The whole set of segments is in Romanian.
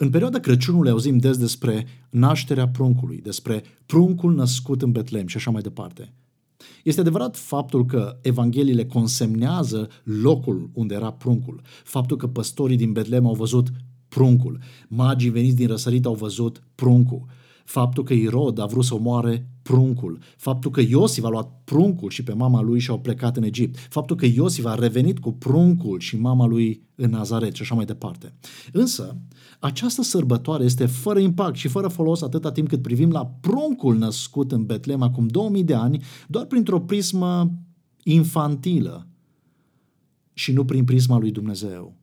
În perioada Crăciunului auzim des despre nașterea pruncului, despre pruncul născut în Betlem și așa mai departe. Este adevărat faptul că Evangheliile consemnează locul unde era pruncul, faptul că păstorii din Betlem au văzut pruncul, magii veniți din răsărit au văzut pruncul, faptul că Irod a vrut să omoare pruncul, faptul că Iosif a luat pruncul și pe mama lui și au plecat în Egipt, faptul că Iosif a revenit cu pruncul și mama lui în Nazaret și așa mai departe. Însă, această sărbătoare este fără impact și fără folos atâta timp cât privim la pruncul născut în Betlem acum 2000 de ani, doar printr-o prismă infantilă și nu prin prisma lui Dumnezeu.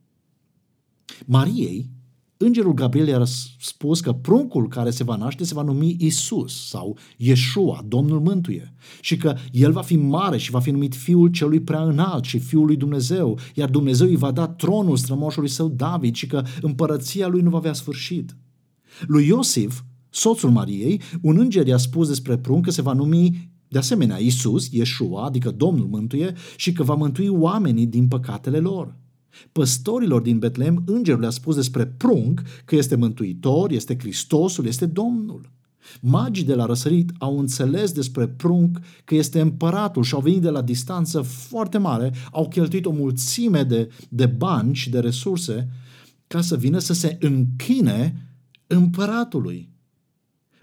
Mariei Îngerul Gabriel i-a spus că pruncul care se va naște se va numi Isus sau Yeshua, Domnul Mântuie, și că el va fi mare și va fi numit Fiul celui prea înalt și Fiul lui Dumnezeu, iar Dumnezeu îi va da tronul strămoșului său David și că împărăția lui nu va avea sfârșit. Lui Iosif, soțul Mariei, un înger i-a spus despre prunc că se va numi de asemenea Isus, Yeshua, adică Domnul Mântuie, și că va mântui oamenii din păcatele lor. Păstorilor din Betlehem, îngerul le-a spus despre prunc că este mântuitor, este Hristosul, este Domnul. Magii de la răsărit au înțeles despre prunc că este împăratul și au venit de la distanță foarte mare, au cheltuit o mulțime de, de bani și de resurse ca să vină să se închine împăratului.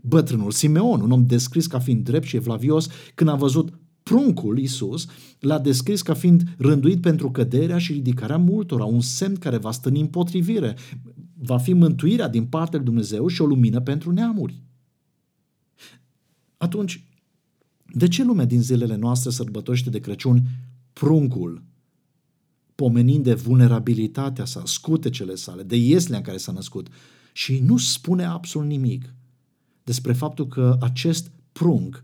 Bătrânul Simeon, un om descris ca fiind drept și evlavios, când a văzut Pruncul, Isus, l-a descris ca fiind rânduit pentru căderea și ridicarea multora, un semn care va stăni împotrivire. Va fi mântuirea din partea lui Dumnezeu și o lumină pentru neamuri. Atunci, de ce lumea din zilele noastre sărbătorește de Crăciun pruncul, pomenind de vulnerabilitatea sa, scutecele sale, de ieslea în care s-a născut și nu spune absolut nimic despre faptul că acest prunc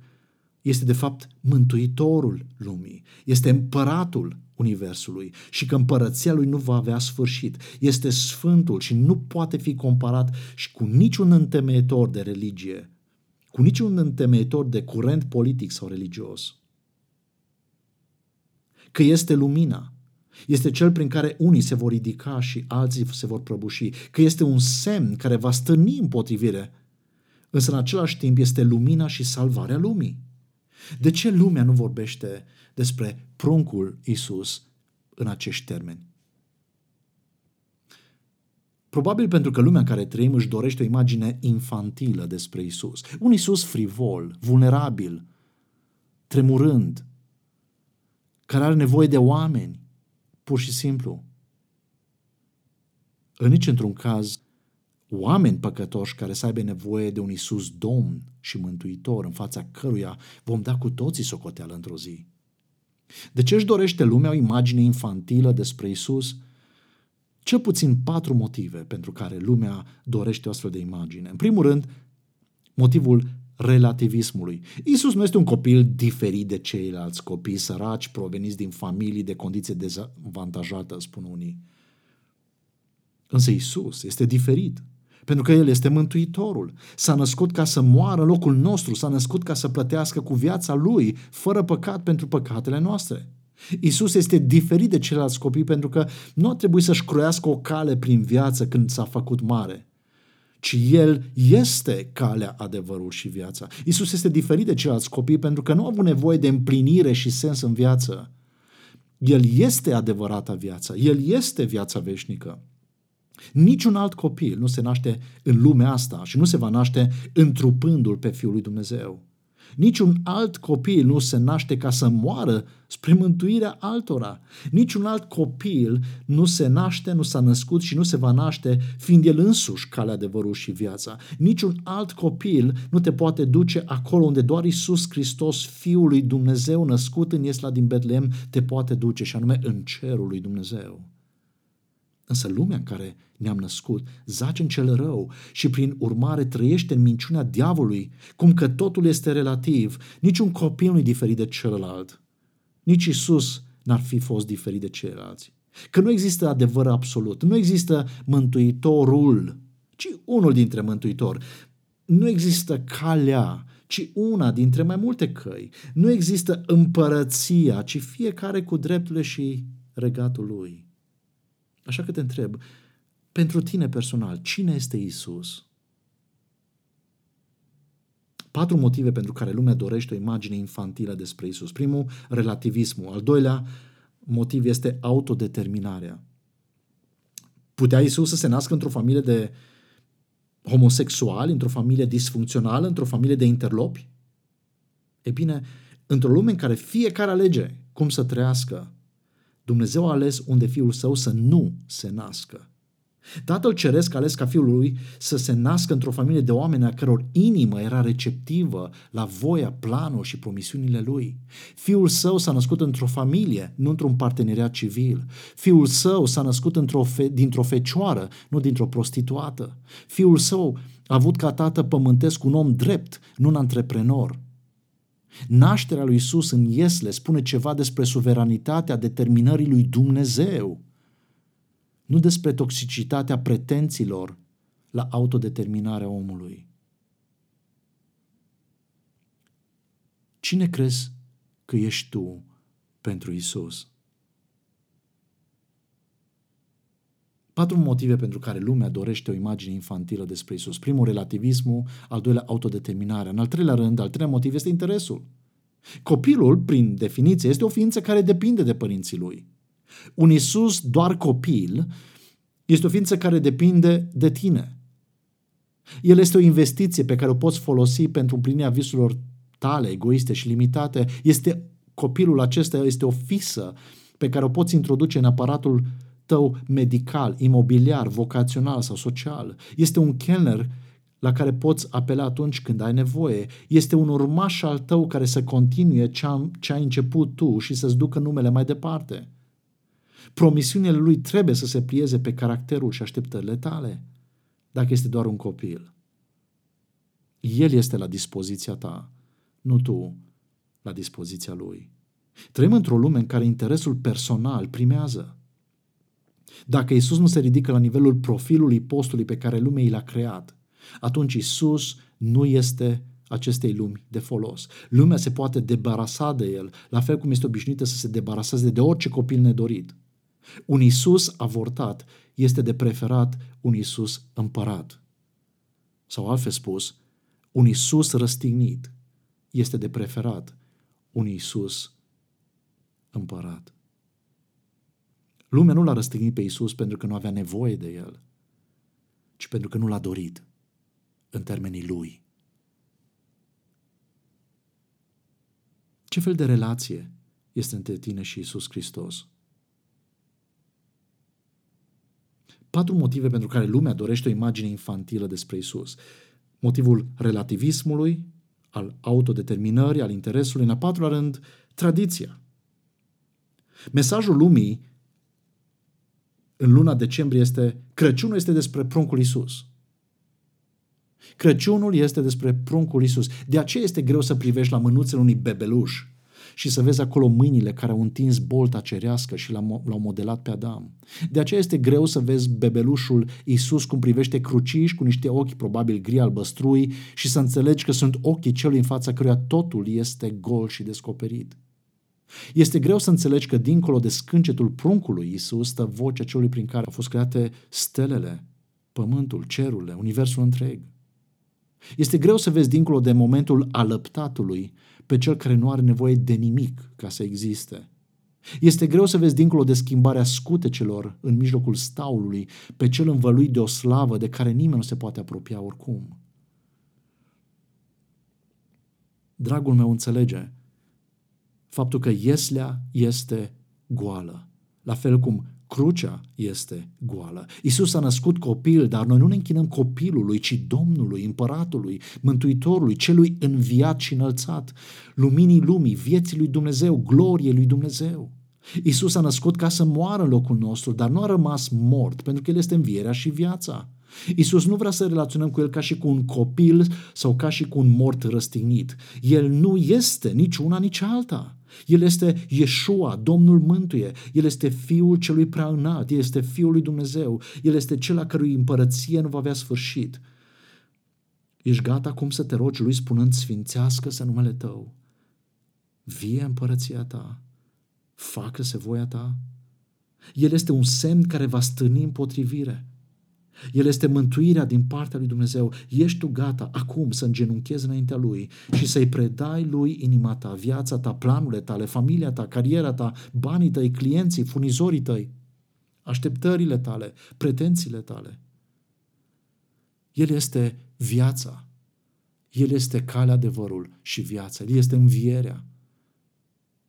este de fapt mântuitorul lumii, este împăratul universului și că împărăția lui nu va avea sfârșit. Este sfântul și nu poate fi comparat și cu niciun întemeitor de religie, cu niciun întemeitor de curent politic sau religios. Că este lumina, este cel prin care unii se vor ridica și alții se vor prăbuși, că este un semn care va stârni împotrivire, însă în același timp este lumina și salvarea lumii. De ce lumea nu vorbește despre pruncul Isus în acești termeni? Probabil pentru că lumea în care trăim își dorește o imagine infantilă despre Isus. Un Isus frivol, vulnerabil, tremurând, care are nevoie de oameni, pur și simplu. În nici într-un caz oameni păcătoși care să aibă nevoie de un Isus Domn și Mântuitor în fața căruia vom da cu toții socoteală într-o zi. De ce își dorește lumea o imagine infantilă despre Isus? Cel puțin patru motive pentru care lumea dorește o astfel de imagine. În primul rând, motivul relativismului. Isus nu este un copil diferit de ceilalți copii săraci proveniți din familii de condiție dezavantajată, spun unii. Însă Isus este diferit. Pentru că El este Mântuitorul. S-a născut ca să moară în locul nostru, s-a născut ca să plătească cu viața Lui, fără păcat pentru păcatele noastre. Isus este diferit de ceilalți copii pentru că nu a trebuit să-și croiască o cale prin viață când s-a făcut mare, ci El este calea, adevărul și viața. Isus este diferit de ceilalți copii pentru că nu a avut nevoie de împlinire și sens în viață. El este adevărata viață, El este viața veșnică. Niciun alt copil nu se naște în lumea asta și nu se va naște întrupându-l pe Fiul lui Dumnezeu. Niciun alt copil nu se naște ca să moară spre mântuirea altora. Niciun alt copil nu se naște, nu s-a născut și nu se va naște fiind el însuși calea adevărul și viața. Niciun alt copil nu te poate duce acolo unde doar Isus Hristos, Fiul lui Dumnezeu, născut în Iesla din Betlehem, te poate duce și anume în cerul lui Dumnezeu. Însă lumea în care ne-am născut zace în cel rău și prin urmare trăiește în minciunea diavolului, cum că totul este relativ, niciun copil nu e diferit de celălalt. Nici Isus n-ar fi fost diferit de ceilalți. Că nu există adevăr absolut, nu există mântuitorul, ci unul dintre mântuitori. Nu există calea, ci una dintre mai multe căi. Nu există împărăția, ci fiecare cu drepturile și regatul lui. Așa că te întreb, Pentru tine personal, cine este Isus? Patru motive pentru care lumea dorește o imagine infantilă despre Isus. Primul, relativismul. Al doilea motiv este autodeterminarea. Putea Isus să se nască într-o familie de homosexuali, într-o familie disfuncțională, într-o familie de interlopi? E bine, într-o lume în care fiecare alege cum să trăiască, Dumnezeu a ales unde Fiul Său să nu se nască. Tatăl Ceresc a ales ca fiul lui să se nască într-o familie de oameni a căror inimă era receptivă la voia, planul și promisiunile lui. Fiul său s-a născut într-o familie, nu într-un parteneriat civil. Fiul său s-a născut într-o fe- dintr-o fecioară, nu dintr-o prostituată. Fiul său a avut ca tată pământesc un om drept, nu un antreprenor. Nașterea lui Isus în Iesle spune ceva despre suveranitatea determinării lui Dumnezeu nu despre toxicitatea pretențiilor la autodeterminarea omului. Cine crezi că ești tu pentru Isus? Patru motive pentru care lumea dorește o imagine infantilă despre Isus. Primul, relativismul, al doilea, autodeterminarea. În al treilea rând, al treilea motiv este interesul. Copilul, prin definiție, este o ființă care depinde de părinții lui. Un Isus doar copil este o ființă care depinde de tine. El este o investiție pe care o poți folosi pentru împlinirea visurilor tale, egoiste și limitate. Este copilul acesta este o fisă pe care o poți introduce în aparatul tău medical, imobiliar, vocațional sau social. Este un kelner la care poți apela atunci când ai nevoie. Este un urmaș al tău care să continue ce ai început tu și să-ți ducă numele mai departe. Promisiunile lui trebuie să se plieze pe caracterul și așteptările tale, dacă este doar un copil. El este la dispoziția ta, nu tu la dispoziția lui. Trăim într-o lume în care interesul personal primează. Dacă Isus nu se ridică la nivelul profilului postului pe care lumea i l-a creat, atunci Isus nu este acestei lumi de folos. Lumea se poate debarasa de el, la fel cum este obișnuită să se debaraseze de orice copil nedorit. Un Isus avortat este de preferat un Isus împărat. Sau altfel spus, un Isus răstignit este de preferat un Isus împărat. Lumea nu l-a răstignit pe Isus pentru că nu avea nevoie de el, ci pentru că nu l-a dorit în termenii lui. Ce fel de relație este între tine și Isus Hristos? patru motive pentru care lumea dorește o imagine infantilă despre Isus. Motivul relativismului, al autodeterminării, al interesului, în a patrulea rând, tradiția. Mesajul lumii în luna decembrie este Crăciunul este despre pruncul Isus. Crăciunul este despre pruncul Isus. De aceea este greu să privești la mânuțele unui bebeluș și să vezi acolo mâinile care au întins bolta cerească și l-au modelat pe Adam. De aceea este greu să vezi bebelușul Isus cum privește cruciși cu niște ochi probabil gri albăstrui și să înțelegi că sunt ochii celui în fața căruia totul este gol și descoperit. Este greu să înțelegi că dincolo de scâncetul pruncului Isus stă vocea celui prin care au fost create stelele, pământul, cerurile, universul întreg. Este greu să vezi dincolo de momentul alăptatului pe cel care nu are nevoie de nimic ca să existe. Este greu să vezi dincolo de schimbarea scutecelor în mijlocul staulului pe cel învăluit de o slavă de care nimeni nu se poate apropia oricum. Dragul meu înțelege faptul că Ieslea este goală, la fel cum Crucea este goală. Isus a născut copil, dar noi nu ne închinăm copilului, ci Domnului, împăratului, mântuitorului, celui înviat și înălțat, luminii lumii, vieții lui Dumnezeu, gloriei lui Dumnezeu. Isus a născut ca să moară în locul nostru, dar nu a rămas mort, pentru că El este învierea și viața. Isus nu vrea să relaționăm cu El ca și cu un copil sau ca și cu un mort răstignit. El nu este nici una, nici alta. El este Yeshua, Domnul mântuie. El este Fiul celui prea înalt. El este Fiul lui Dumnezeu. El este cel a cărui împărăție nu va avea sfârșit. Ești gata acum să te rogi lui spunând, sfințească-se numele tău. Vie împărăția ta. Facă-se voia ta. El este un semn care va stârni împotrivire. El este mântuirea din partea lui Dumnezeu. Ești tu gata acum să îngenunchezi înaintea Lui și să-i predai Lui inima ta, viața ta, planurile tale, familia ta, cariera ta, banii tăi, clienții, furnizorii tăi, așteptările tale, pretențiile tale. El este viața. El este calea, adevărul și viața. El este învierea.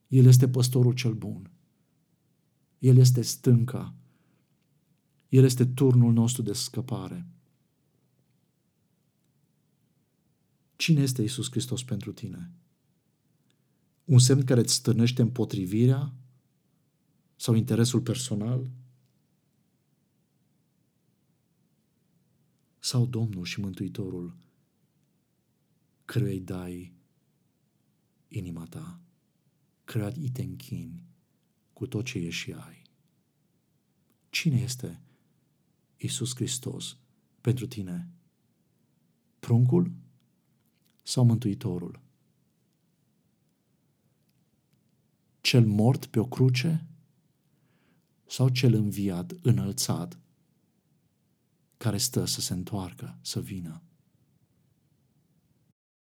El este păstorul cel bun. El este stânca el este turnul nostru de scăpare. Cine este Isus Hristos pentru tine? Un semn care îți stârnește împotrivirea sau interesul personal? Sau Domnul și Mântuitorul căruia îi dai inima ta, căruia îi te închini cu tot ce ești și ai? Cine este Iisus Hristos pentru tine? Pruncul sau Mântuitorul? Cel mort pe o cruce sau cel înviat, înălțat, care stă să se întoarcă, să vină?